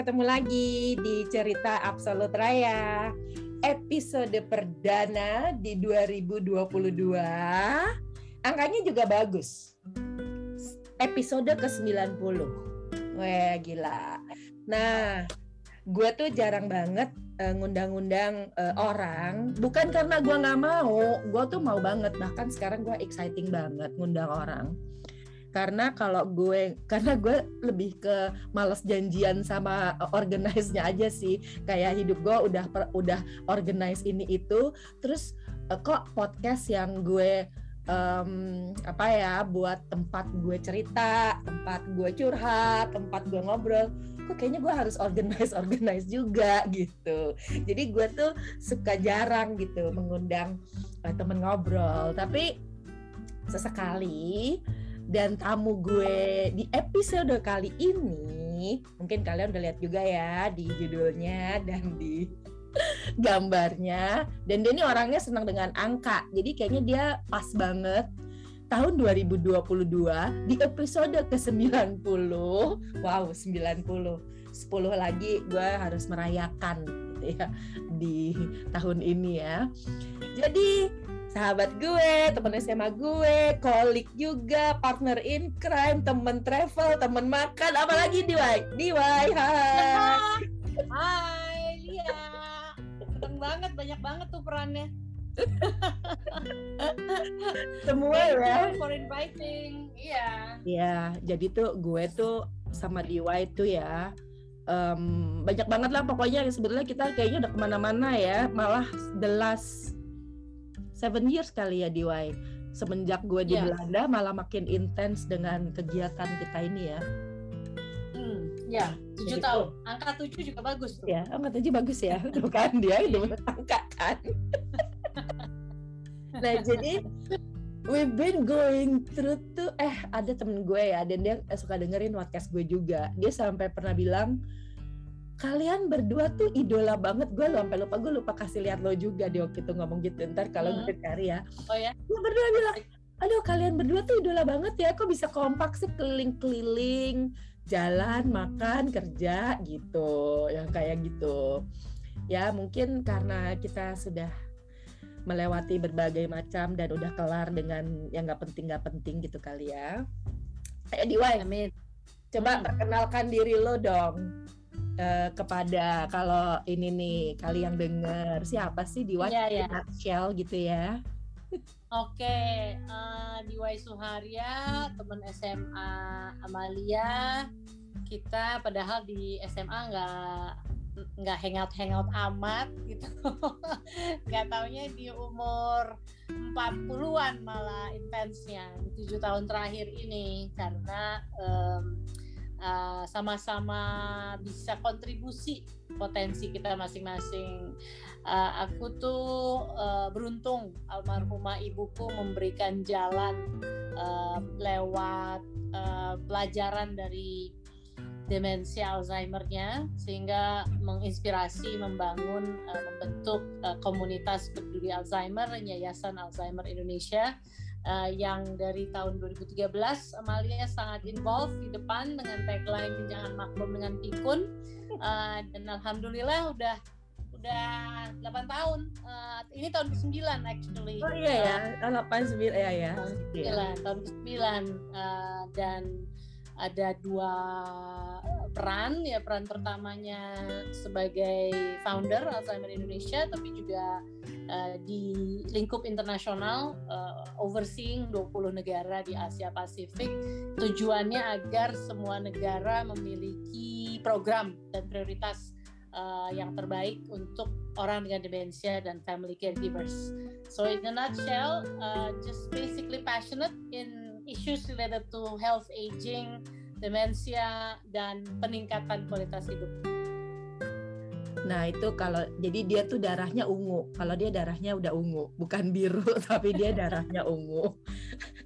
ketemu lagi di cerita Absolut Raya episode perdana di 2022. Angkanya juga bagus. Episode ke-90. Wah, gila. Nah, gue tuh jarang banget uh, ngundang-ngundang uh, orang bukan karena gue nggak mau gue tuh mau banget bahkan sekarang gue exciting banget ngundang orang karena kalau gue karena gue lebih ke males janjian sama organize-nya aja sih. Kayak hidup gue udah udah organize ini itu. Terus uh, kok podcast yang gue um, apa ya buat tempat gue cerita tempat gue curhat tempat gue ngobrol kok kayaknya gue harus organize organize juga gitu. Jadi gue tuh suka jarang gitu mengundang uh, temen ngobrol. Tapi sesekali dan tamu gue di episode kali ini mungkin kalian udah lihat juga ya di judulnya dan di gambarnya. Dan dia ini orangnya senang dengan angka. Jadi kayaknya dia pas banget. Tahun 2022 di episode ke-90 wow 90 10 lagi gue harus merayakan gitu ya di tahun ini ya. Jadi sahabat gue, temen SMA gue, kolik juga, partner in crime, temen travel, temen makan, apalagi Diwai. Diwai, hai. Hai, Lia. Seneng banget, banyak banget tuh perannya. Semua ya. for inviting. Iya. Iya, jadi tuh gue tuh sama Diwai tuh ya um, banyak banget lah pokoknya sebenarnya kita kayaknya udah ke mana-mana ya malah the last seven years kali ya di Y. Semenjak gue di yeah. Belanda malah makin intens dengan kegiatan kita ini ya. Hmm, ya, tujuh tahun. Angka tujuh juga bagus tuh. Ya, angka tujuh bagus ya. Tuh kan dia itu angka kan. nah, jadi we've been going through tuh eh ada temen gue ya dan dia suka dengerin podcast gue juga. Dia sampai pernah bilang kalian berdua tuh idola banget. Gue sampai lupa gue lupa kasih lihat lo juga di waktu itu ngomong gitu. Ntar kalau hmm. gue cari ya. Oh ya? Lo berdua bilang aduh kalian berdua tuh idola banget ya. Kok bisa kompak sih? Keliling-keliling jalan makan kerja gitu. Yang kayak gitu. Ya mungkin karena kita sudah melewati berbagai macam dan udah kelar dengan yang nggak penting nggak penting gitu kali ya. Ayo Diwai. Coba hmm. perkenalkan diri lo dong uh, kepada kalau ini nih kali yang denger siapa sih di yeah, yeah. nutshell gitu ya? Oke, okay, uh, eh, Diwai Suharya, teman SMA Amalia. Kita padahal di SMA nggak nggak hangout hangout amat gitu. nggak taunya di umur 40-an malah intensnya tujuh tahun terakhir ini karena um, eh, sama-sama bisa kontribusi potensi kita masing-masing. Uh, aku tuh uh, beruntung almarhumah ibuku memberikan jalan uh, lewat uh, pelajaran dari demensia Alzheimer-nya sehingga menginspirasi membangun uh, membentuk uh, komunitas peduli Alzheimer Yayasan Alzheimer Indonesia uh, yang dari tahun 2013 Amalia sangat involved di depan dengan tagline jangan maklum dengan pikun. Uh, dan alhamdulillah udah udah 8 tahun. Uh, ini tahun ke-9 actually. Oh iya ya. 8 9 ya ya tahun ke-9 uh, dan ada dua peran ya peran pertamanya sebagai founder Alzheimer Indonesia tapi juga uh, di lingkup internasional uh, overseeing 20 negara di Asia Pasifik tujuannya agar semua negara memiliki program dan prioritas uh, yang terbaik untuk orang dengan demensia dan family caregivers. So in a nutshell, uh, just basically passionate in issues related to health aging, demensia dan peningkatan kualitas hidup. Nah itu kalau jadi dia tuh darahnya ungu. Kalau dia darahnya udah ungu, bukan biru tapi dia darahnya ungu.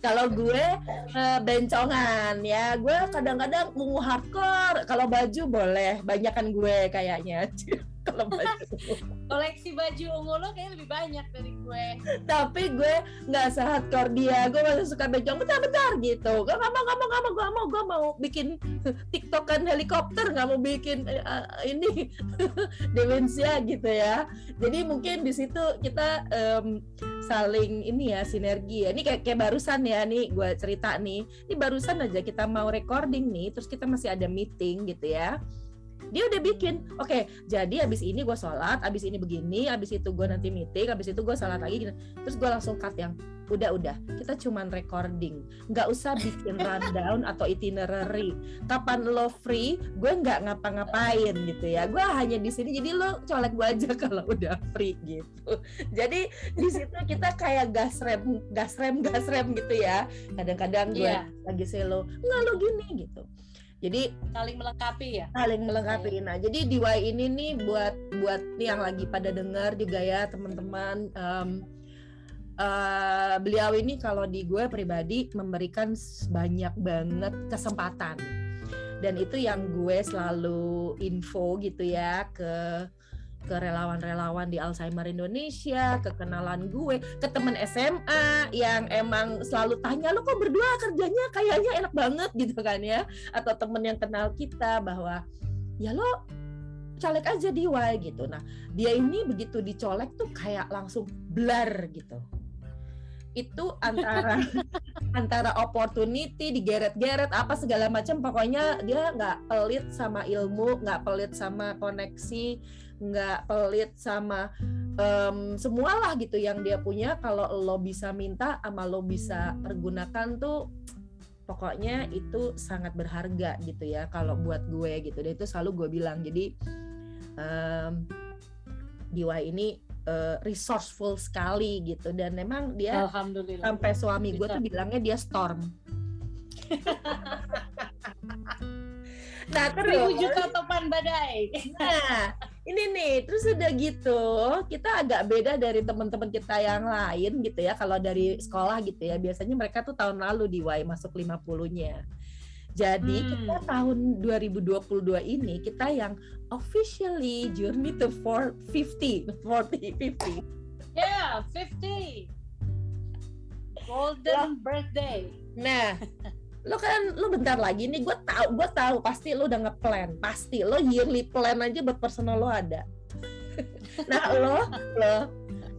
kalau gue uh, bencongan ya, gue kadang-kadang ungu hardcore. Kalau baju boleh, banyakan gue kayaknya. kalau baju koleksi baju ungu lo kayak lebih banyak dari gue. Tapi gue nggak sehat dia. Gue masih suka bejong bentar bentar gitu. Gue nggak mau nggak mau nggak mau gue mau. Gue mau bikin tiktokan helikopter nggak mau bikin uh, ini demensia gitu ya. Jadi mungkin di situ kita um, saling ini ya sinergi ya. Ini kayak kayak barusan ya nih gue cerita nih. Ini barusan aja kita mau recording nih terus kita masih ada meeting gitu ya dia udah bikin oke okay, jadi abis ini gue sholat abis ini begini abis itu gue nanti meeting abis itu gue sholat lagi gitu. terus gue langsung cut yang udah udah kita cuman recording. Nggak usah bikin rundown atau itinerary. Kapan lo free gue nggak ngapa-ngapain gitu ya. Gue hanya di sini jadi lo colek gue aja kalau udah free gitu. Jadi di situ kita kayak gas rem gas rem gas rem gitu ya. Kadang-kadang gue yeah. lagi selo nggak lo gini gitu jadi saling melengkapi ya. Saling melengkapi. Nah, jadi di Y ini nih buat buat nih yang lagi pada dengar juga ya teman-teman. Um, uh, beliau ini kalau di gue pribadi memberikan banyak banget kesempatan dan itu yang gue selalu info gitu ya ke ke relawan-relawan di Alzheimer Indonesia, ke kenalan gue, ke temen SMA yang emang selalu tanya lo kok berdua kerjanya kayaknya enak banget gitu kan ya, atau temen yang kenal kita bahwa ya lo colek aja di Y gitu. Nah dia ini begitu dicolek tuh kayak langsung blur gitu itu antara antara opportunity digeret-geret apa segala macam pokoknya dia nggak pelit sama ilmu nggak pelit sama koneksi nggak pelit sama um, semualah gitu yang dia punya. Kalau lo bisa minta sama lo bisa pergunakan tuh pokoknya itu sangat berharga gitu ya kalau buat gue gitu. Dan itu selalu gue bilang. Jadi um, Diwa ini uh, resourceful sekali gitu. Dan memang dia sampai suami gue tuh bilangnya dia storm. nah terus juta topan badai. nah ini nih terus udah gitu kita agak beda dari teman-teman kita yang lain gitu ya kalau dari sekolah gitu ya biasanya mereka tuh tahun lalu di Y masuk 50-nya. Jadi hmm. kita tahun 2022 ini kita yang officially journey to 450, 40, 50. Yeah, 50. Golden birthday. Nah, lo kan lo bentar lagi nih gue tahu gue tahu pasti lo udah ngeplan pasti lo yearly plan aja buat personal lo ada. Nah lo lo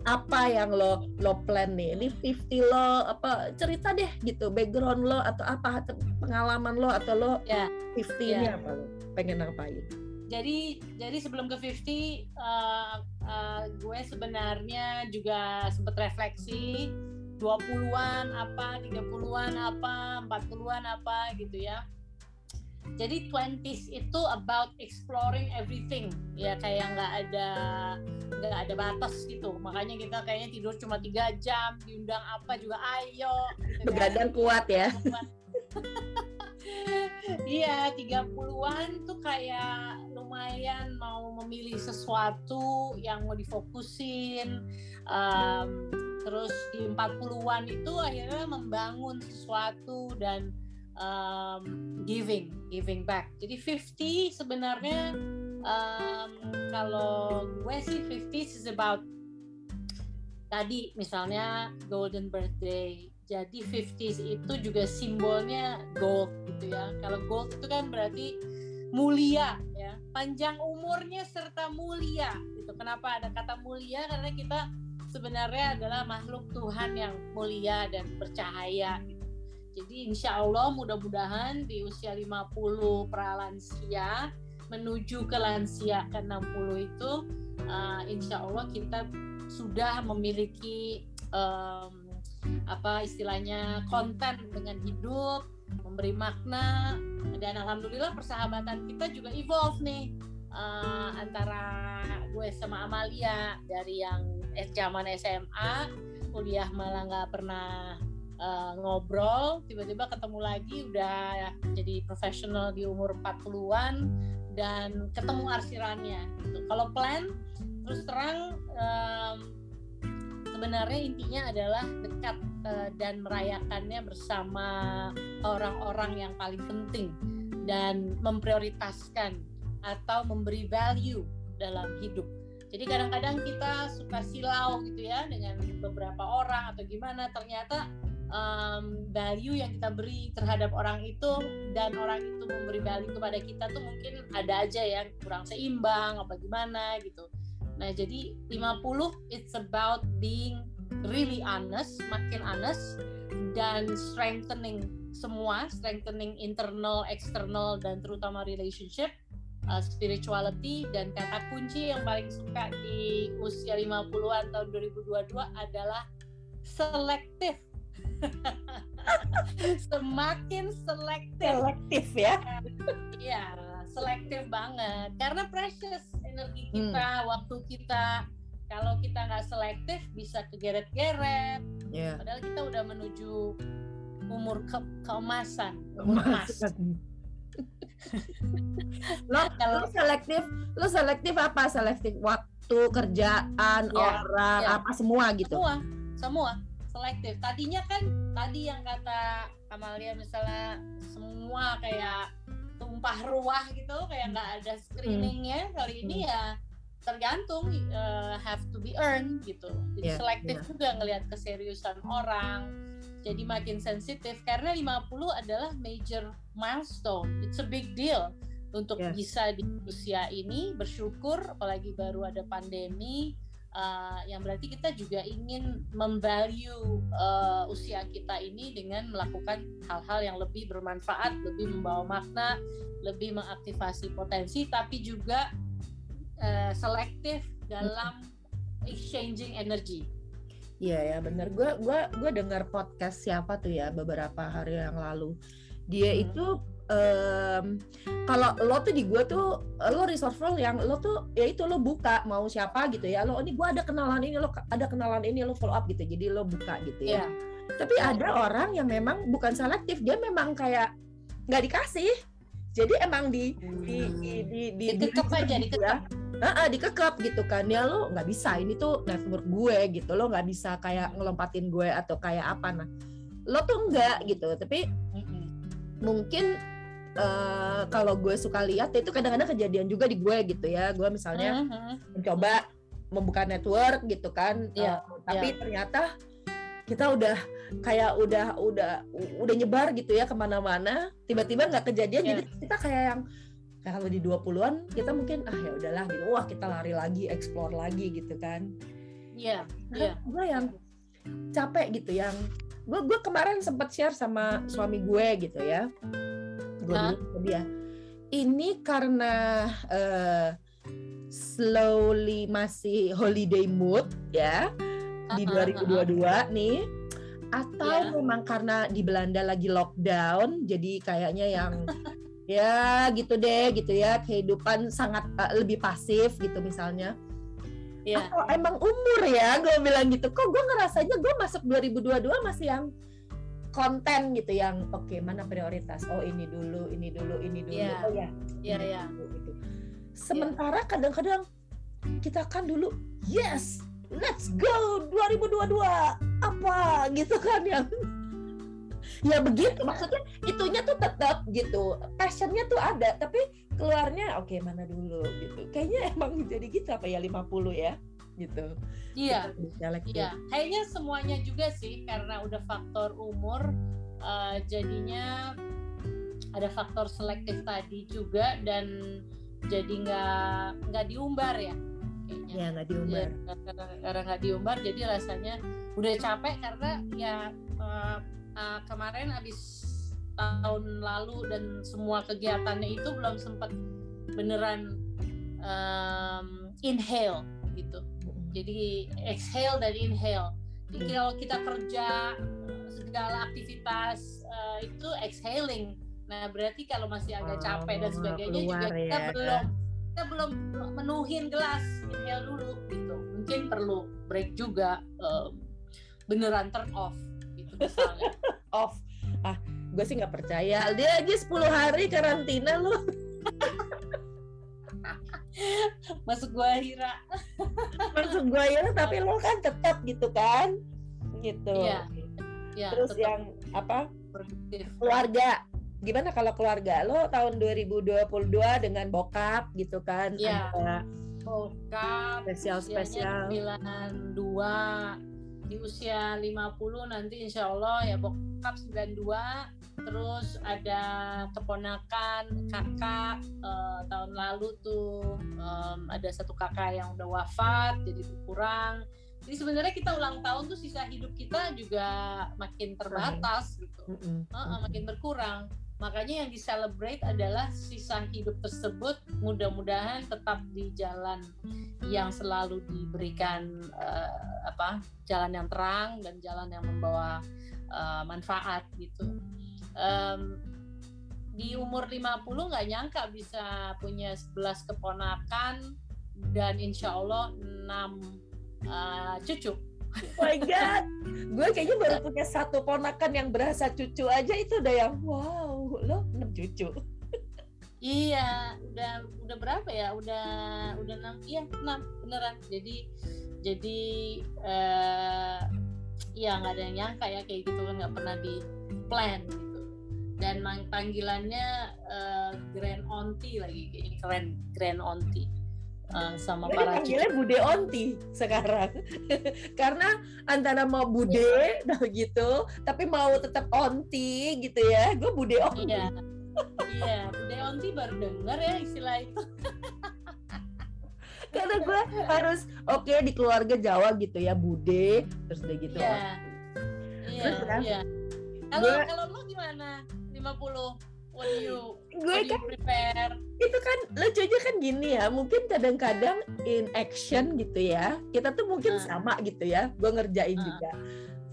apa yang lo lo plan nih? Ini 50 lo apa cerita deh gitu background lo atau apa pengalaman lo atau lo ya. 50 ya. ini apa lo pengen ngapain? Jadi jadi sebelum ke 50 uh, uh, gue sebenarnya juga sempat refleksi 20-an apa 30-an apa 40-an apa gitu ya jadi 20s itu about exploring everything ya kayak nggak ada nggak ada batas gitu makanya kita kayaknya tidur cuma tiga jam diundang apa juga ayo gitu begadang kan. kuat ya Iya, 30-an tuh kayak lumayan mau memilih sesuatu yang mau difokusin. Um, terus di 40-an itu akhirnya membangun sesuatu dan um, giving, giving back. Jadi 50 sebenarnya um, kalau gue sih 50 is about tadi misalnya golden birthday. Jadi 50s itu juga simbolnya gold gitu ya. Kalau gold itu kan berarti mulia ya, panjang umurnya serta mulia gitu. Kenapa ada kata mulia? Karena kita sebenarnya adalah makhluk Tuhan yang mulia dan bercahaya gitu. Jadi insya Allah mudah-mudahan di usia 50 pralansia menuju ke lansia ke 60 itu uh, insya Allah kita sudah memiliki um, apa istilahnya konten dengan hidup memberi makna dan alhamdulillah persahabatan kita juga evolve nih uh, antara gue sama Amalia dari yang zaman SMA kuliah malah nggak pernah uh, ngobrol tiba-tiba ketemu lagi udah jadi profesional di umur 40-an dan ketemu arsirannya gitu. Kalau plan terus terang um, sebenarnya intinya adalah dekat uh, dan merayakannya bersama orang-orang yang paling penting dan memprioritaskan atau memberi value dalam hidup. Jadi kadang-kadang kita suka silau gitu ya dengan beberapa orang atau gimana ternyata um, value yang kita beri terhadap orang itu dan orang itu memberi value kepada kita tuh mungkin ada aja yang kurang seimbang apa gimana gitu. Nah, jadi 50 it's about being really honest, makin honest dan strengthening semua, strengthening internal, external dan terutama relationship uh, spirituality dan kata kunci yang paling suka di usia 50-an tahun 2022 adalah selektif. Semakin selektif. Selektif ya. Iya, selektif banget. Karena precious energi hmm. kita, hmm. waktu kita. Kalau kita nggak selektif bisa kegeret-geret. Yeah. Padahal kita udah menuju umur ke keemasan, umur emas lo kalau lo selektif lo selektif apa selektif waktu kerjaan ya, orang ya. apa semua gitu semua semua selektif tadinya kan tadi yang kata Amalia misalnya semua kayak tumpah ruah gitu kayak nggak ada screeningnya hmm. kali ini hmm. ya tergantung uh, have to be earned gitu jadi yeah, selektif yeah. juga ngelihat keseriusan orang jadi makin sensitif karena 50 adalah major milestone. It's a big deal untuk yes. bisa di usia ini bersyukur apalagi baru ada pandemi uh, yang berarti kita juga ingin memvalue uh, usia kita ini dengan melakukan hal-hal yang lebih bermanfaat, lebih membawa makna, lebih mengaktifasi potensi tapi juga uh, selektif dalam exchanging energy Iya ya bener. Gue gua gue dengar podcast siapa tuh ya beberapa hari yang lalu. Dia hmm. itu um, kalau lo tuh di gue tuh lo resourceful yang lo tuh ya itu lo buka mau siapa gitu ya. Lo ini gue ada kenalan ini lo ada kenalan ini lo follow up gitu. Jadi lo buka gitu ya. Yeah. Tapi ada orang yang memang bukan selektif. Dia memang kayak nggak dikasih. Jadi emang di di di di, di, di, di, di aja dikekep. Ya uh, uh, dikekep gitu kan. Ya lo nggak bisa ini tuh network gue gitu. Lo nggak bisa kayak ngelompatin gue atau kayak apa. Nah lo tuh enggak gitu. Tapi mungkin uh, kalau gue suka lihat itu kadang-kadang kejadian juga di gue gitu ya. Gue misalnya uh-huh. mencoba membuka network gitu kan. Yeah, uh, tapi yeah. ternyata kita udah kayak udah udah udah nyebar gitu ya ke mana-mana. Tiba-tiba nggak kejadian. Yeah. jadi kita kayak yang Nah kalau di 20-an kita mungkin ah ya udahlah gitu. Wah, kita lari lagi, explore lagi gitu kan. Iya, yeah, iya. Yeah. Gue yang capek gitu yang gue gue kemarin sempat share sama suami gue gitu ya. Gue huh? dia. Ini karena uh, slowly masih holiday mood ya di 2022 nih atau yeah. memang karena di Belanda lagi lockdown jadi kayaknya yang ya gitu deh gitu ya. Kehidupan sangat uh, lebih pasif gitu misalnya. Ya. atau emang umur ya gue bilang gitu. Kok gue ngerasanya gue masuk 2022 masih yang konten gitu yang oke okay, mana prioritas? Oh ini dulu ini dulu ini dulu. Ya. oh ya. Ya ya gitu. sementara kadang-kadang kita kan dulu yes let's go 2022 apa? Gitu kan yang ya begitu. Maksudnya itunya tuh tetap gitu. Passionnya tuh ada tapi keluarnya oke okay, mana dulu? gitu. Kayaknya emang jadi gitu apa ya 50 ya gitu. Iya iya. Kayaknya semuanya juga sih karena udah faktor umur uh, jadinya ada faktor selektif tadi juga dan jadi nggak nggak diumbar ya kayaknya. Ya nggak diumbar. Ya, karena nggak diumbar jadi rasanya udah capek karena ya uh, uh, kemarin habis tahun lalu dan semua kegiatannya itu belum sempat beneran um, inhale gitu. Jadi exhale dan inhale. Jadi kalau kita kerja segala aktivitas uh, itu exhaling. Nah berarti kalau masih agak capek dan oh, sebagainya juga kita ya. belum kita belum menuhin gelas inhale dulu gitu. Mungkin perlu break juga um, beneran turn off misalnya off. Ah gue sih nggak percaya. Dia aja 10 hari karantina lu. Masuk gua Hira. Masuk gua Hira tapi lo kan tetap gitu kan? Gitu. Iya, iya terus tetap. yang apa? Produktif. keluarga. Gimana kalau keluarga lo tahun 2022 dengan bokap gitu kan? Iya. ada bokap spesial spesial 92 di usia 50 nanti insya Allah ya bokap 92 terus ada keponakan kakak uh, tahun lalu tuh um, ada satu kakak yang udah wafat jadi berkurang jadi sebenarnya kita ulang tahun tuh sisa hidup kita juga makin terbatas gitu. Mm -hmm. uh, uh, makin berkurang makanya yang diselebrate adalah sisa hidup tersebut mudah-mudahan tetap di jalan yang selalu diberikan uh, apa jalan yang terang dan jalan yang membawa uh, manfaat gitu. Um, di umur 50 nggak nyangka bisa punya 11 keponakan dan insya Allah 6 uh, cucu Oh my god, gue kayaknya baru punya satu ponakan yang berasa cucu aja itu udah yang wow, lo enam cucu. iya, udah udah berapa ya? Udah udah enam, iya enam beneran. Jadi jadi uh, ya nggak ada yang nyangka ya kayak gitu kan nggak pernah di plan gitu. Dan panggilannya uh, Grand Onti lagi keren Grand Onti uh, sama Jadi para panggilnya Bude Onti sekarang. Karena antara mau Bude yeah. gitu tapi mau tetap Onti gitu ya. Gue Bude Onti. Iya. Iya Bude Onti baru denger ya istilah itu. Karena gue harus oke okay, di keluarga Jawa gitu ya Bude terus udah gitu. Iya. Iya iya. Kalau kalau lo gimana? 50 what do you gue kan prepare. Itu kan lucunya kan gini ya mungkin kadang-kadang in action gitu ya kita tuh mungkin uh. sama gitu ya gue ngerjain uh. juga.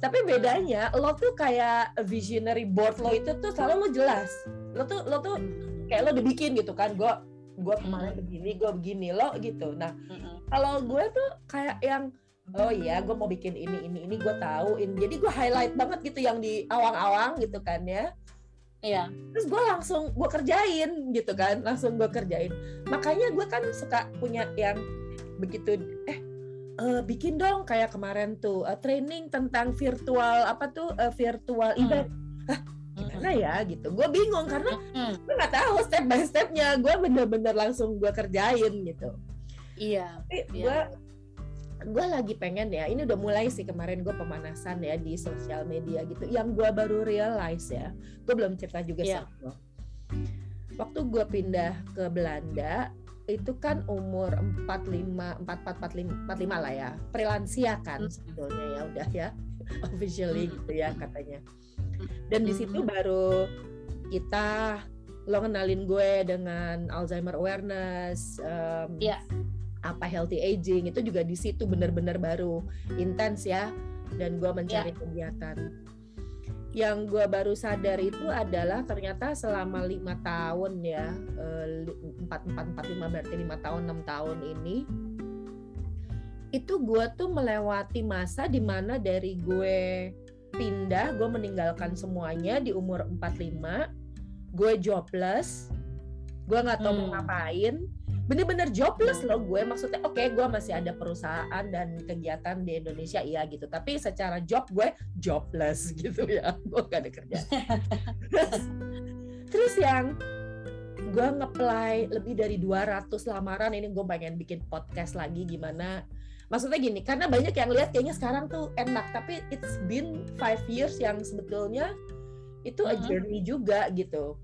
Tapi bedanya lo tuh kayak visionary board lo itu tuh selalu lo jelas. Lo tuh lo tuh kayak lo dibikin gitu kan gue gue kemarin begini gue begini lo gitu. Nah kalau gue tuh kayak yang oh iya gue mau bikin ini ini ini gue tahu ini. Jadi gue highlight banget gitu yang di awang-awang gitu kan ya Iya. Terus gue langsung gue kerjain gitu kan, langsung gue kerjain. Makanya gue kan suka punya yang begitu eh uh, bikin dong kayak kemarin tuh uh, training tentang virtual apa tuh uh, virtual hmm. event. Hah, gimana hmm. ya gitu. Gue bingung karena hmm. gue nggak tahu step by stepnya. Gue bener-bener langsung gue kerjain gitu. Iya. Tapi iya. gue gue lagi pengen ya ini udah mulai sih kemarin gue pemanasan ya di sosial media gitu yang gue baru realize ya gue belum cerita juga yeah. sama lo waktu gue pindah ke Belanda itu kan umur 45 44 45 45 lah ya prelansia kan hmm. sebetulnya ya udah ya officially hmm. gitu ya katanya dan di situ hmm. baru kita lo kenalin gue dengan Alzheimer awareness um, yeah apa healthy aging itu juga di situ benar-benar baru intens ya dan gue mencari yeah. kegiatan yang gue baru sadar itu adalah ternyata selama lima tahun ya eh, empat empat empat lima berarti lima tahun enam tahun ini itu gue tuh melewati masa di mana dari gue pindah gue meninggalkan semuanya di umur 45 gue jobless gue nggak tahu hmm. mau ngapain bener-bener jobless loh gue. Maksudnya oke okay, gue masih ada perusahaan dan kegiatan di Indonesia iya gitu. Tapi secara job gue jobless gitu ya. Gue gak ada kerja. Terus, yang gue ngeplay lebih dari 200 lamaran ini gue pengen bikin podcast lagi gimana. Maksudnya gini karena banyak yang lihat kayaknya sekarang tuh enak. Tapi it's been five years yang sebetulnya itu a journey juga gitu.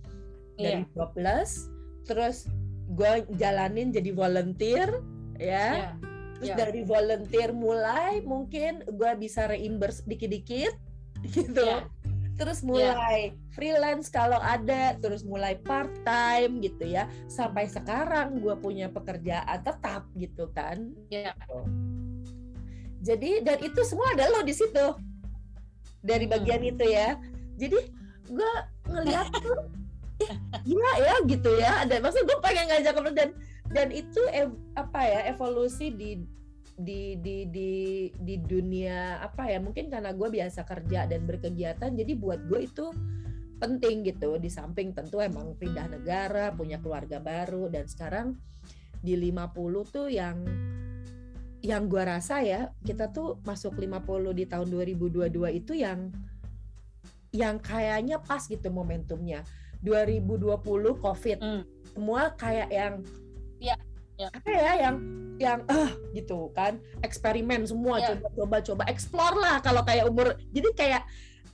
Dari yeah. jobless terus gue jalanin jadi volunteer ya yeah. terus yeah. dari volunteer mulai mungkin gue bisa reimburse dikit-dikit gitu yeah. terus mulai yeah. freelance kalau ada terus mulai part time gitu ya sampai sekarang gue punya pekerjaan tetap gitu kan yeah. gitu. jadi dan itu semua ada lo di situ dari bagian hmm. itu ya jadi gue ngeliat tuh gila ya gitu ya. Ada maksud gue pengen ngajak ke dan dan itu ev, apa ya evolusi di di di di di dunia apa ya mungkin karena gue biasa kerja dan berkegiatan jadi buat gue itu penting gitu. Di samping tentu emang pindah negara punya keluarga baru dan sekarang di 50 tuh yang yang gue rasa ya kita tuh masuk 50 di tahun 2022 itu yang yang kayaknya pas gitu momentumnya 2020 COVID. Mm. Semua kayak yang ya, ya. apa ya yang yang ah gitu kan eksperimen semua Ya. coba coba coba explore lah kalau kayak umur jadi kayak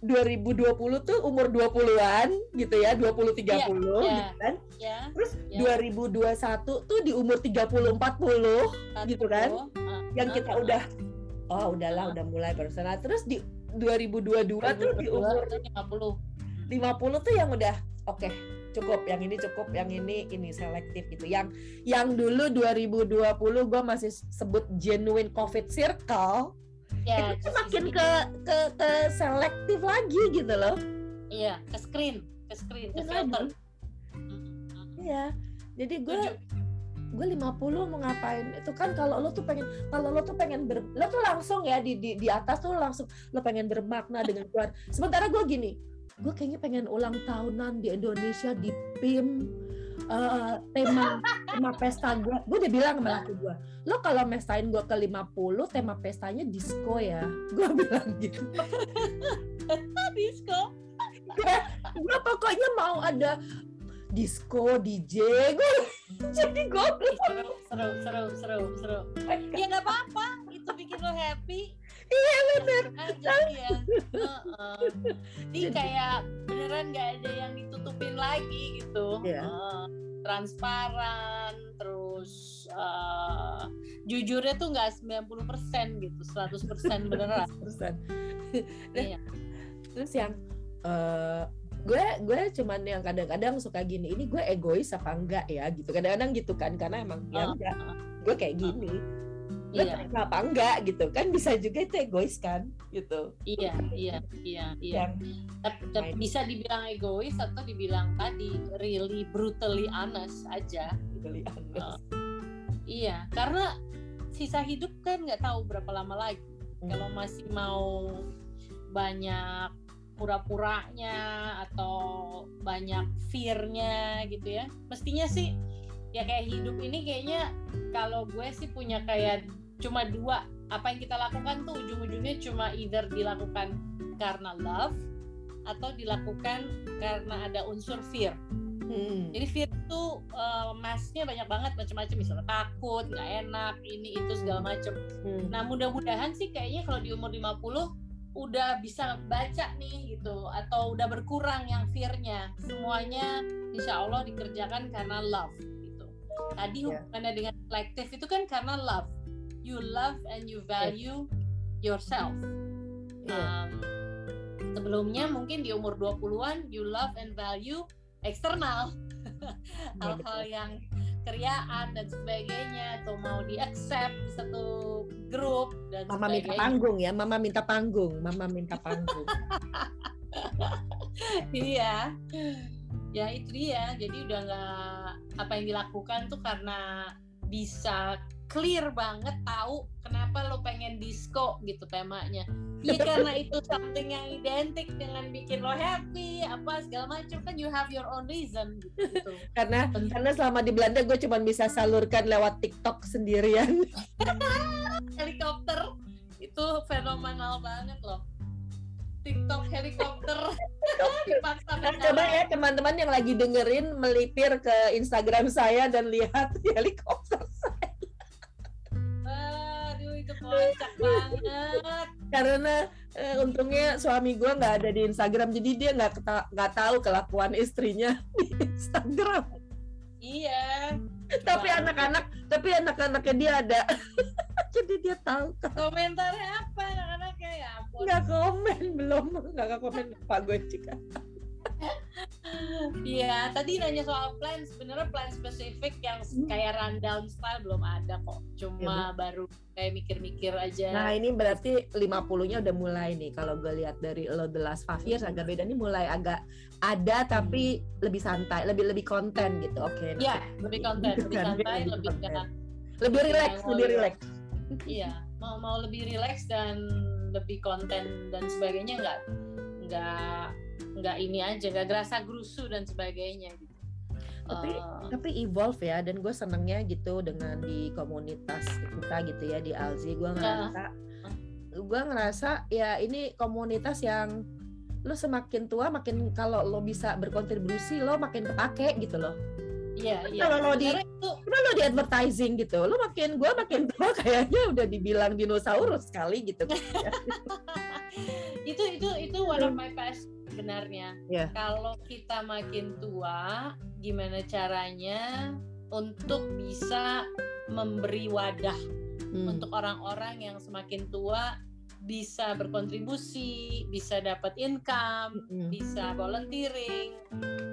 2020 tuh umur 20-an gitu ya 20 30 Ya, ya. gitu kan ya terus Ya. 2021 tuh di umur 30 40 gitu kan? Ah, yang kita ah. udah oh udahlah udah mulai personal terus di 2022 tuh di 2022 umur tuh 50 50 tuh yang udah oke cukup. Yang ini cukup yang ini ini selektif gitu. Yang yang dulu 2020 gue masih sebut genuine covid circle ya itu makin ke ke ke selektif lagi gitu loh. Iya ke screen ke screen ke Iya, filter. Iya jadi gue gue 50 mau ngapain? Itu kan kalau lo tuh pengen kalau lo tuh pengen ber, lo tuh langsung ya di, di di atas tuh langsung lo pengen bermakna dengan keluar. Sementara gue gini gue kayaknya pengen ulang tahunan di Indonesia di PIM eh, tema tema pesta gue gue udah bilang sama laki gue lo kalau mestain gue ke 50 tema pestanya disco ya. Gue bilang gitu. Disco. Gue pokoknya mau ada disco DJ gue jadi gue seru seru seru seru seru. Ya nggak apa-apa. Itu bikin lo happy iya bener. Aja ya Heeh. Ini kayak beneran nggak ada yang ditutupin lagi gitu. Iya. Eh, transparan terus eh, jujurnya tuh nggak 90% gitu 100% beneran. Persen. Iya. terus yang eh gue gue cuman yang kadang-kadang suka gini ini gue egois apa enggak ya gitu. Kadang-kadang gitu kan karena emang ya Ah, enggak. Ah, gue kayak gini gue iya. Terima apa enggak gitu. Kan bisa juga itu egois kan gitu. Iya iya iya iya. Tep- bisa dibilang egois atau dibilang tadi really brutally honest aja. Geli Ah. iya karena sisa hidup kan nggak tahu berapa lama lagi. Hmm. kalau masih mau banyak pura-puranya atau banyak fear-nya gitu ya. Mestinya sih ya kayak hidup ini kayaknya kalau gue sih punya kayak cuma dua apa yang kita lakukan tuh ujung-ujungnya cuma either dilakukan karena love atau dilakukan karena ada unsur fear Hmm. jadi fear itu eh, masknya banyak banget macam-macam misalnya takut nggak enak ini itu segala macam Hmm. Nah mudah-mudahan sih kayaknya kalau di umur 50 udah bisa baca nih gitu atau udah berkurang yang fear-nya. Semuanya insya Allah dikerjakan karena love gitu. Tadi Ya. hubungannya dengan kolektif itu kan karena love. You love and you value yourself. Iya. Um, sebelumnya mungkin di umur 20-an you love and value eksternal. Iya, Hal-hal yang keriaan dan sebagainya atau mau di accept di satu grup dan Mama minta sebagainya. panggung ya, Mama minta panggung, Mama minta panggung. iya ya itu dia jadi udah nggak apa yang dilakukan tuh karena bisa clear banget tahu kenapa lo pengen disco gitu temanya ya karena itu something yang identik dengan bikin lo happy apa segala macam kan you have your own reason gitu, gitu. karena Tentu. karena selama di Belanda gue cuma bisa salurkan lewat TikTok sendirian. helikopter itu fenomenal banget loh TikTok helikopter dipaksa Nah, coba ya teman-teman yang lagi dengerin melipir ke Instagram saya dan lihat helikopter saya. Aduh itu kocak banget. karena eh, untungnya suami gue nggak ada di Instagram jadi dia nggak nggak tahu kelakuan istrinya di Instagram. Iya. tapi anak-anak tapi anak-anaknya dia ada. Jadi dia tahu Komentarnya apa anak-anaknya? Ya ampun. nggak komen belum. Nggak komen pak gue juga Iya, tadi nanya soal plan, sebenarnya plan spesifik yang Hmm. kayak rundown style belum ada kok. Cuma baru kayak mikir-mikir aja. nah ini berarti 50-nya udah mulai nih kalau gue lihat dari lo the last five years agak beda nih mulai agak ada tapi lebih santai lebih lebih konten gitu oke Iya, lebih konten, lebih santai, lebih lebih konten. lebih relax lebih relax iya mau mau lebih relax dan lebih konten dan sebagainya nggak nggak nggak ini aja nggak gerasa gerusu dan sebagainya gitu. Tapi- Eh, tapi evolve ya dan gue senengnya gitu dengan di komunitas kita gitu ya di Alzi. Gue ngerasa gue ngerasa ya ini komunitas yang lo semakin tua makin kalau lo bisa berkontribusi lo makin kepake gitu loh. Iya, iya. Kalau lo di itu lo di advertising gitu, lo makin gue makin tua kayaknya udah dibilang dinosaurus sekali gitu. itu itu itu one of my passion sebenarnya. Iya. Kalau kita makin tua, gimana caranya untuk bisa memberi wadah Hmm. untuk orang-orang yang semakin tua bisa berkontribusi, bisa dapat income, Mm-mm. bisa volunteering.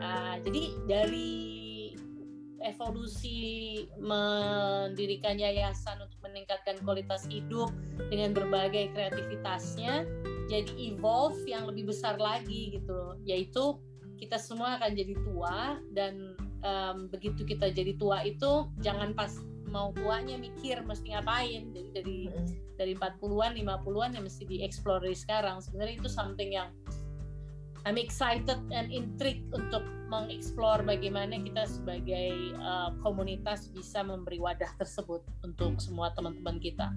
Ah, jadi dari evolusi mendirikan yayasan untuk meningkatkan kualitas hidup dengan berbagai kreativitasnya jadi evolve yang lebih besar lagi gitu yaitu kita semua akan jadi tua dan em, begitu kita jadi tua itu jangan pas mau tuanya mikir mesti ngapain. Jadi dari dari 40-an 50-an yang mesti dieksplor dari sekarang. Sebenarnya itu something yang I'm excited and intrigued untuk mengeksplor bagaimana kita sebagai uh, komunitas bisa memberi wadah tersebut untuk semua teman-teman kita.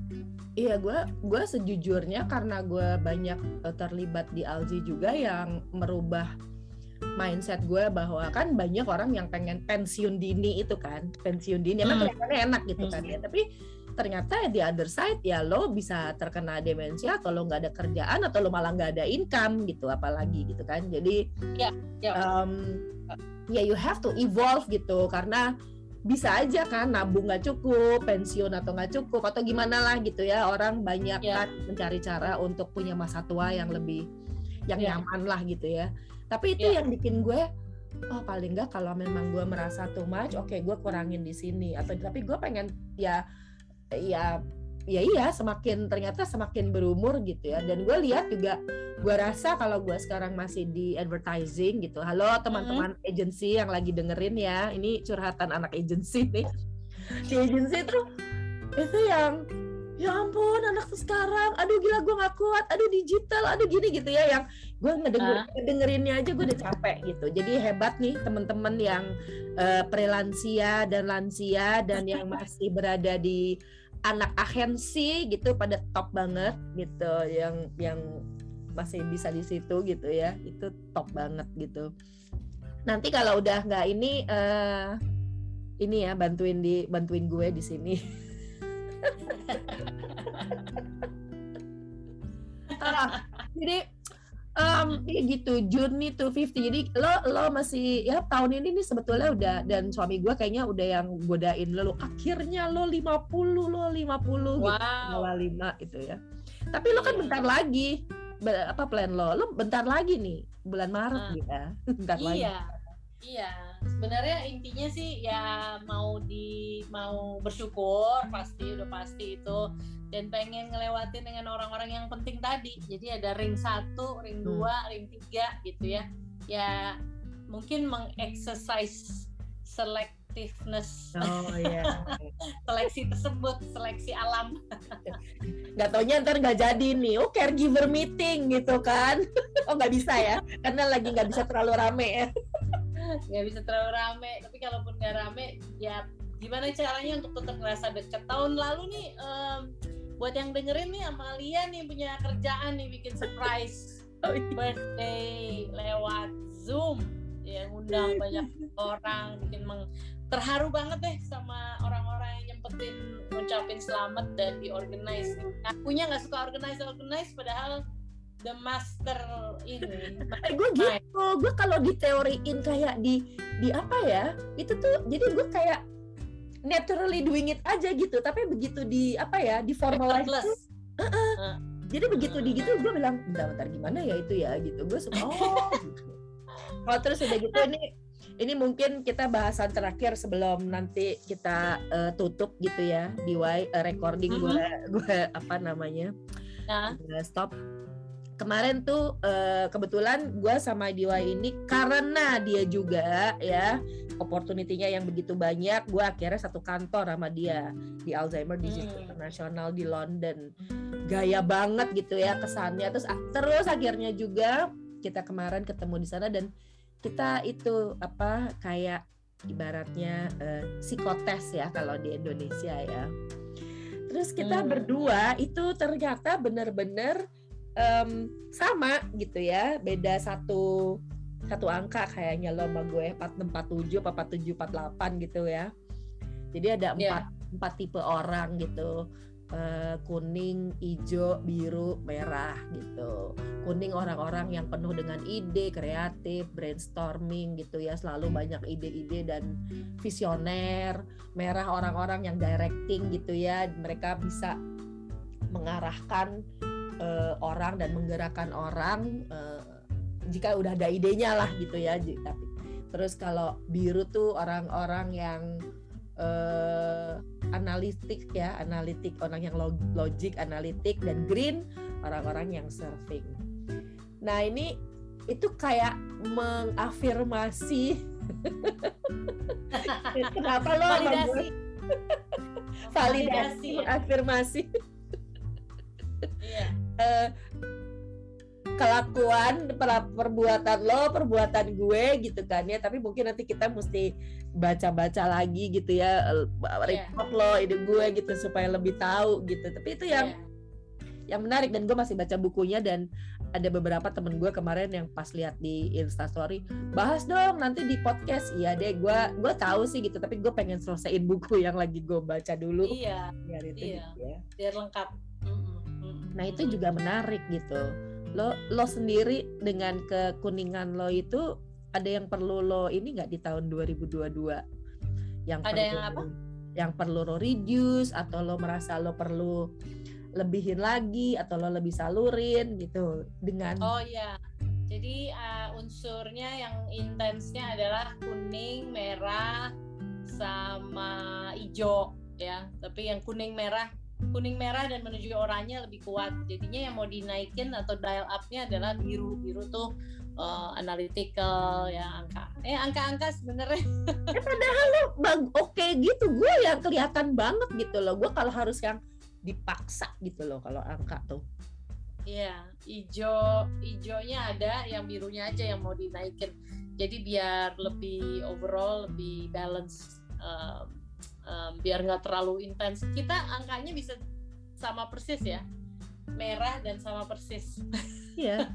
Iya, gue gue sejujurnya karena gue banyak eh, terlibat di Alzi juga yang merubah mindset gue bahwa kan banyak orang yang pengen pensiun dini itu kan pensiun dini emang Hmm. kelihatannya enak gitu kan ya tapi ternyata di other side ya lo bisa terkena demensia atau lo nggak ada kerjaan atau lo malah nggak ada income gitu apalagi gitu kan jadi Ya, ya. em, ya you have to evolve gitu karena bisa aja kan nabung nggak cukup pensiun atau nggak cukup atau gimana lah gitu ya orang banyak Ya. kan mencari cara untuk punya masa tua yang lebih yang Ya. nyaman lah gitu ya tapi itu Ya. yang bikin gue oh paling nggak kalau memang gue merasa too much oke gue kurangin di sini atau tapi gue pengen ya ya ya iya semakin ternyata semakin berumur gitu ya. Dan gue lihat juga gue rasa kalau gue sekarang masih di advertising gitu. Halo teman-teman agency yang lagi dengerin ya. Ini curhatan anak agency nih. Di agency tuh itu yang ya ampun anak sekarang. Aduh gila gue gak kuat. Aduh digital. Aduh gini gitu ya yang gue ngedenger, Ah. ngedengerinnya aja gue udah capek gitu. Jadi hebat nih teman-teman yang eh, prelansia dan lansia dan yang masih berada di anak agensi gitu pada top banget gitu. Yang yang masih bisa di situ gitu ya. Itu top banget gitu. Nanti kalau udah nggak ini eh ini ya bantuin di bantuin gue di sini Ah, jadi ya gitu journey to 50 jadi lo lo masih ya tahun ini nih sebetulnya udah dan suami gue kayaknya udah yang godain lo. Lo, akhirnya lo 50 lo 50 gitu Wow. awal lima itu ya. Tapi lo kan bentar lagi apa plan lo? Lo bentar lagi nih bulan Maret Ah. ya. Bentar lagi Iya. Sebenarnya intinya sih ya mau di mau bersyukur pasti udah pasti itu dan pengen ngelewatin dengan orang-orang yang penting tadi. Jadi ada ring satu, ring Hmm. dua, ring tiga gitu ya. Ya mungkin mengexercise selectiveness oh iya seleksi tersebut, seleksi alam. nggak taunya ntar nggak jadi nih oh caregiver meeting gitu kan oh nggak bisa ya karena lagi nggak bisa terlalu rame ya nggak bisa terlalu rame. Tapi kalaupun nggak rame ya gimana caranya untuk tetap ngerasa deket tahun lalu nih em, buat yang dengerin nih Amalia nih punya kerjaan nih bikin surprise. Oh, iya. birthday lewat zoom. Ya ngundang banyak orang bikin meng terharu banget deh sama orang-orang yang nyempetin ngucapin selamat dan diorganize. Akunya nggak suka organize organize padahal the master ini. Gue gitu. Gue kalau diteoriin kayak di di apa ya itu tuh jadi gue kayak naturally doing it aja gitu. Tapi begitu di apa ya di formalize tuh, effortless jadi begitu di gitu gue bilang bentar bentar gimana ya itu ya? Gitu. Gue suka oh gitu. oh terus udah gitu ini ini mungkin kita bahasan terakhir sebelum nanti kita eh, tutup gitu ya di Y eh, recording gue gue apa namanya nah. stop kemarin tuh eh, kebetulan gue sama Diwa ini karena dia juga ya opportunity-nya yang begitu banyak gue akhirnya satu kantor sama dia di Alzheimer Disease Hmm. International di London gaya banget gitu ya kesannya terus terus akhirnya juga kita kemarin ketemu di sana dan kita itu apa kayak ibaratnya eh, psikotes ya kalau di Indonesia ya terus kita Hmm. berdua itu ternyata bener-bener em, sama gitu ya beda satu satu angka kayaknya lo sama gue 4647 apa 4748 gitu ya jadi ada Iya. empat empat tipe orang gitu Eh, kuning, hijau, biru, merah gitu. Kuning orang-orang yang penuh dengan ide, kreatif, brainstorming gitu ya, selalu banyak ide-ide dan visioner. Merah orang-orang yang directing gitu ya, mereka bisa mengarahkan eh, orang dan menggerakkan orang eh, jika udah ada idenya lah gitu ya. Tapi terus kalau biru tuh orang-orang yang eh, analitik ya, analitik orang yang log- logik, analitik dan green orang-orang yang surfing. Nah ini itu kayak mengafirmasi kenapa lo validasi validasi afirmasi Iya. Eh, kelakuan per- perbuatan lo perbuatan gue gitu kan ya. Tapi mungkin nanti kita mesti baca-baca lagi gitu ya eh, report lo ide gue gitu supaya lebih tahu gitu. Tapi itu yang Iya. yang menarik dan gue masih baca bukunya dan ada beberapa temen gue kemarin yang pas lihat di instastory bahas dong nanti di podcast. Iya deh gue gue tahu sih gitu tapi gue pengen selesaiin buku yang lagi gue baca dulu. Iya, biar itu iya. gitu ya. Biar lengkap. Nah itu juga menarik gitu. Lo lo sendiri dengan kekuningan lo itu ada yang perlu lo ini nggak di tahun 2022? Yang Ada perlu, yang apa? Yang perlu lo reduce atau lo merasa lo perlu lebihin lagi atau lo lebih salurin gitu dengan Oh iya. Jadi uh, unsurnya yang intensnya adalah kuning, merah, sama hijau ya. Tapi yang kuning merah, kuning merah dan menuju oranye lebih kuat. Jadinya yang mau dinaikin atau dial up-nya adalah biru. Biru tuh uh, analytical ya angka. Eh angka-angka sebenarnya bag- oke gitu gue yang kelihatan banget gitu loh. Gue kalau harus yang dipaksa gitu loh kalau angka tuh. Iya, hijau hijaunya ada, yang birunya aja yang mau dinaikin. Jadi biar lebih overall lebih balance, um, um, biar nggak terlalu intens. Kita angkanya bisa sama persis ya, merah dan sama persis Iya.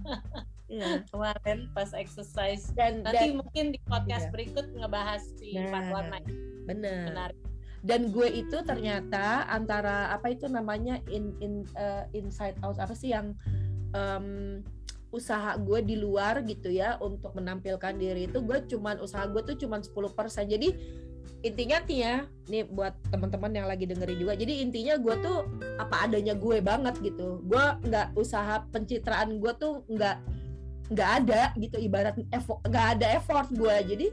Iya. kemarin pas exercise. Dan Nanti dan mungkin di podcast Iya. berikut ngebahas si Nah. empat warna bener. menarik. dan gue itu ternyata antara apa itu namanya in in eh, inside out apa sih yang em, usaha gue di luar gitu ya untuk menampilkan diri itu gue cuman usaha gue tuh cuman 10% jadi intinya nih ya nih buat teman-teman yang lagi dengerin juga jadi intinya gue tuh apa adanya gue banget gitu. Gue nggak usaha pencitraan gue tuh nggak nggak ada gitu ibarat effort nggak ada effort gue jadi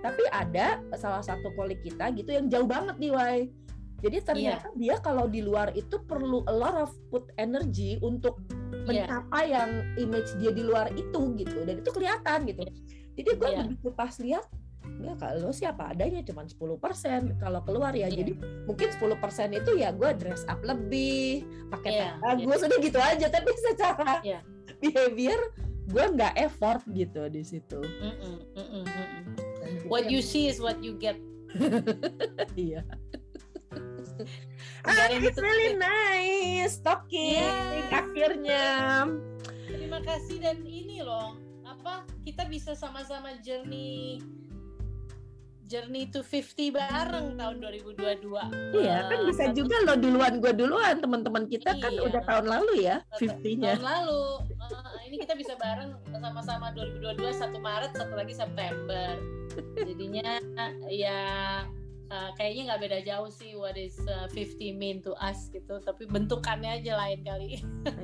tapi ada salah satu kolik kita gitu yang jauh banget nih Wai. Jadi ternyata dia kalau di luar itu perlu a lot of put energy untuk Iya. mencapai yang image dia di luar itu gitu. Dan itu kelihatan gitu. Jadi gue Iya. begitu pas lihat ya kalau siapa adanya cuma 10% kalau keluar ya Iya. jadi mungkin 10% itu ya gue dress up lebih pakai Iya, tas bagus udah gitu aja tapi secara Iya. behavior gue nggak effort gitu di situ Mm-mm, mm-mm, mm-mm. Dan itu What yang- you see is what you get. iya yang it's really ditutupin. nice talking Yes. akhirnya Terima kasih dan ini loh apa kita bisa sama-sama journey journey to 50 bareng tahun 2022. iya kan bisa juga lo duluan gue duluan teman-teman kita kan Iya. udah tahun lalu ya Tahun 50-nya tahun lalu. Eh, ini kita bisa bareng sama-sama 2022 satu Maret satu lagi September. Jadinya ya eh, kayaknya nggak beda jauh sih what is uh, 50 mean to us gitu. Tapi bentukannya aja lain kali.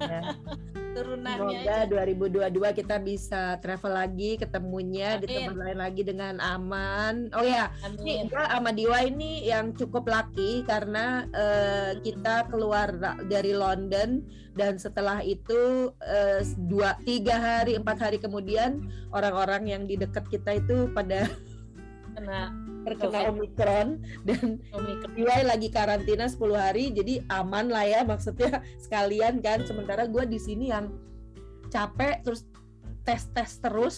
Ya. Turunannya Semoga aja. 2022 kita bisa travel lagi ketemunya di Amin. tempat lain lagi dengan aman. Oh ya, Ini Amin. gue sama Diwa ini yang cukup laki karena eh, kita keluar dari London dan setelah itu eh, dua tiga hari empat hari kemudian orang-orang yang di dekat kita itu pada Kena terkena Covid. omikron dan Omikron. Lagi karantina 10 hari jadi aman lah ya maksudnya sekalian kan sementara gue di sini yang capek terus tes tes terus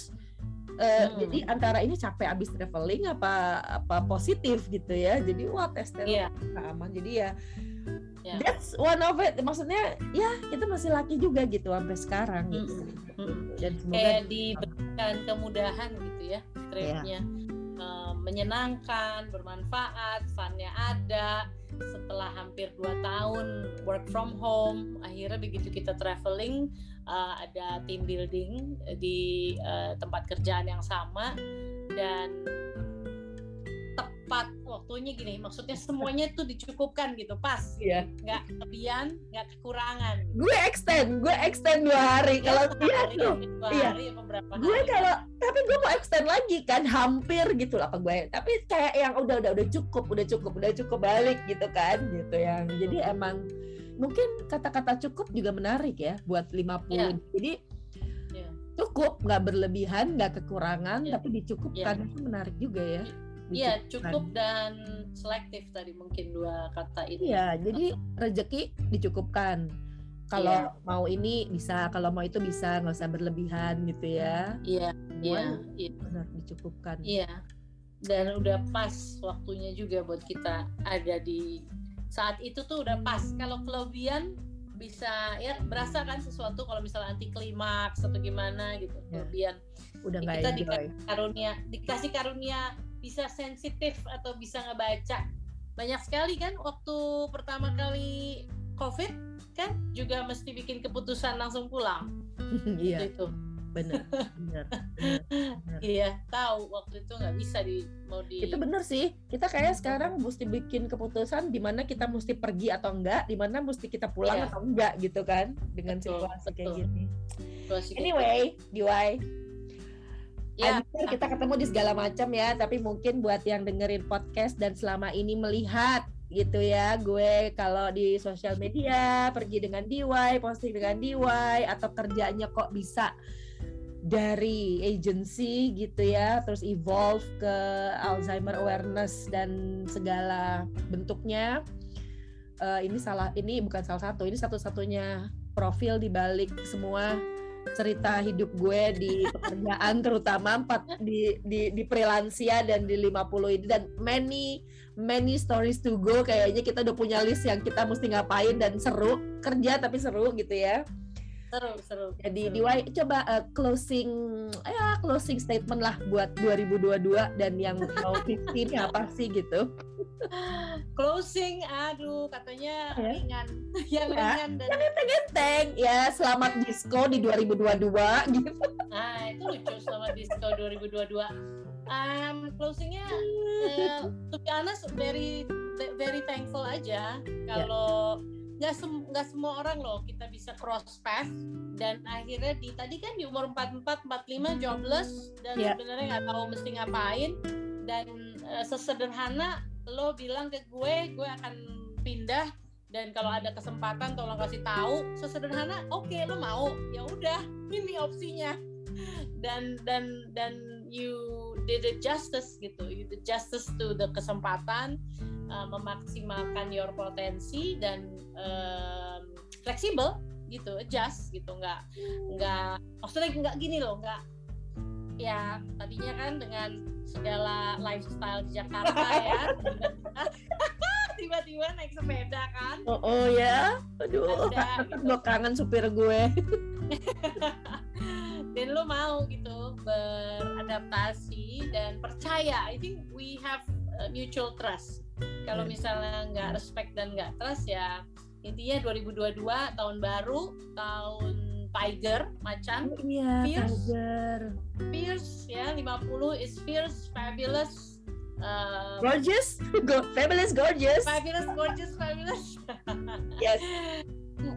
Eh, Hmm. jadi antara ini capek abis traveling apa apa positif gitu ya jadi wah tes tes nggak aman jadi ya Ya. that's one of it maksudnya ya kita masih laki juga gitu sampai sekarang gitu Mm-mm, mm-mm. dan semoga kayak diberikan kemudahan gitu ya tripnya Eh, menyenangkan bermanfaat funnya ada. Setelah hampir dua tahun work from home akhirnya begitu kita traveling eh, ada team building di eh, tempat kerjaan yang sama. Dan tepat waktunya gini maksudnya semuanya tuh dicukupkan gitu pas Iya. nggak kelebihan nggak kekurangan gue extend gue extend dua hari kalau Ya, dia hari, tuh dua iya. hari gue hari. kalau tapi gue mau extend lagi kan hampir gitu lah apa gue tapi kayak yang udah udah udah cukup udah cukup udah cukup balik gitu kan gitu yang jadi emang mungkin kata-kata cukup juga menarik ya buat 50 Iya. jadi Iya. cukup nggak berlebihan nggak kekurangan Iya. tapi dicukupkan itu menarik juga ya Iya, cukup dan selektif tadi mungkin dua kata itu. Iya, jadi rezeki dicukupkan. Kalau mau ini bisa, kalau mau itu bisa, nggak usah berlebihan gitu ya. Iya, iya, iya, benar dicukupkan. iya. Dan udah pas waktunya juga buat kita ada di saat itu tuh udah pas. Kalau kelebihan bisa ya berasa kan sesuatu kalau misalnya anti klimaks atau gimana gitu Ya. kelebihan Udah Ya, kita dikasih karunia dikasih karunia bisa sensitif atau bisa ngebaca banyak sekali kan waktu pertama kali covid kan juga mesti bikin keputusan langsung pulang Iya, itu benar, iya tahu waktu itu nggak bisa di mau di Itu benar sih. Kita kayak sekarang mesti bikin keputusan di mana kita mesti pergi atau enggak, di mana mesti kita pulang Iya. atau enggak gitu kan dengan Betul, situasi kayak betul. gini. situasi gitu. Anyway, DIY, Akhirnya kita ketemu di segala macam ya, tapi mungkin buat yang dengerin podcast dan selama ini melihat gitu ya, gue kalau di sosial media pergi dengan DIY, posting dengan DIY atau kerjanya kok bisa dari agency gitu ya, terus evolve ke Alzheimer awareness dan segala bentuknya. Eh, ini salah, ini bukan salah satu, ini satu-satunya profil di balik semua cerita hidup gue di pekerjaan terutama empat di di di freelansia dan di 50 ini. Dan many many stories to go. Kayaknya kita udah punya list yang kita mesti ngapain dan seru. Kerja tapi seru gitu ya seru seru jadi seru. di Y- coba eh, closing ya closing statement lah buat 2022 dan yang mau 50 ini apa sih gitu closing aduh katanya Ya. ringan yang Ya. ringan dan Teng ya selamat disco di 2022 gitu Nah, itu lucu sama Disco 2022. Um, closingnya, uh, to be honest, very very thankful aja kalau nggak sem- semua orang loh kita bisa cross path. Dan akhirnya di tadi kan di umur 44 45 jobless. Dan Ya. sebenarnya nggak tahu mesti ngapain. Dan uh, sesederhana lo bilang ke gue gue akan pindah. Dan kalau ada kesempatan tolong kasih tahu. Sesederhana oke lo mau. Ya udah ini opsinya. Dan dan dan you did it justice gitu. You did justice to the kesempatan uh, memaksimalkan your potensi dan um, fleksibel gitu adjust gitu. Nggak nggak maksudnya nggak gini loh nggak ya tadinya kan dengan segala lifestyle di Jakarta ya tiba-tiba naik sepeda kan. Oh, oh ya? Aduh Ada, gitu. gue kangen supir gue. Dan lo mau gitu beradaptasi dan percaya. I think we have uh, mutual trust kalau Hmm. misalnya nggak respect dan nggak trust ya intinya 2022 tahun baru tahun tiger macan iya Fierce. Tiger fierce ya 50 is fierce fabulous uh, gorgeous Go, fabulous gorgeous fabulous gorgeous fabulous yes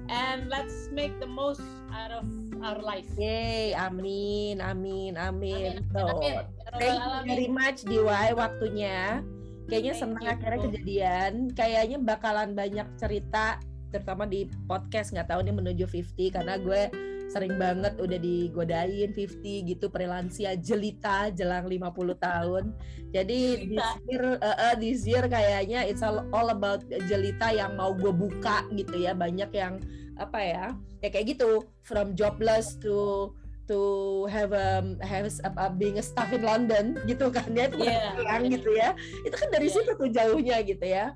and let's make the most out of our life Yay, amin, amin, amin. Amin, So, amin. thank you very much DIY waktunya. Kayaknya senang akhirnya kejadian. Kayaknya bakalan banyak cerita, terutama di podcast nggak tahu nih menuju 50 karena gue sering banget udah digodain 50 gitu freelansia jelita jelang 50 tahun. Jadi this year, uh, uh, this year kayaknya it's all, all about jelita yang mau gue buka gitu ya. Banyak yang apa ya? Ya kayak gitu from jobless to to have um, have a, a- being a staff in London gitu kan ya itu Iya, orang iya. gitu ya itu kan dari Iya. situ tuh jauhnya gitu ya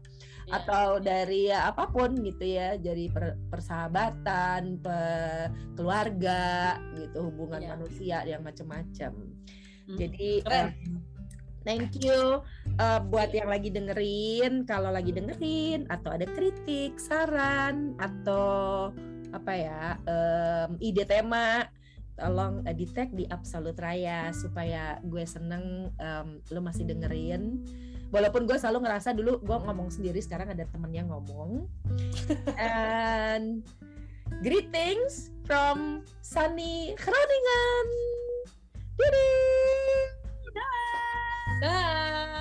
Ya. atau dari ya, apa pun gitu ya jadi per- persahabatan pe- keluarga gitu hubungan Iya. manusia yang macam-macam Hmm. jadi Keren. thank you uh, buat yang lagi dengerin kalau lagi dengerin atau ada kritik saran atau apa ya em, ide tema tolong uh, di tag di Absolut Raya supaya gue seneng em, lo masih dengerin walaupun gue selalu ngerasa dulu gue ngomong sendiri sekarang ada temen yang ngomong and greetings from sunny Groningen Dadah. Dah.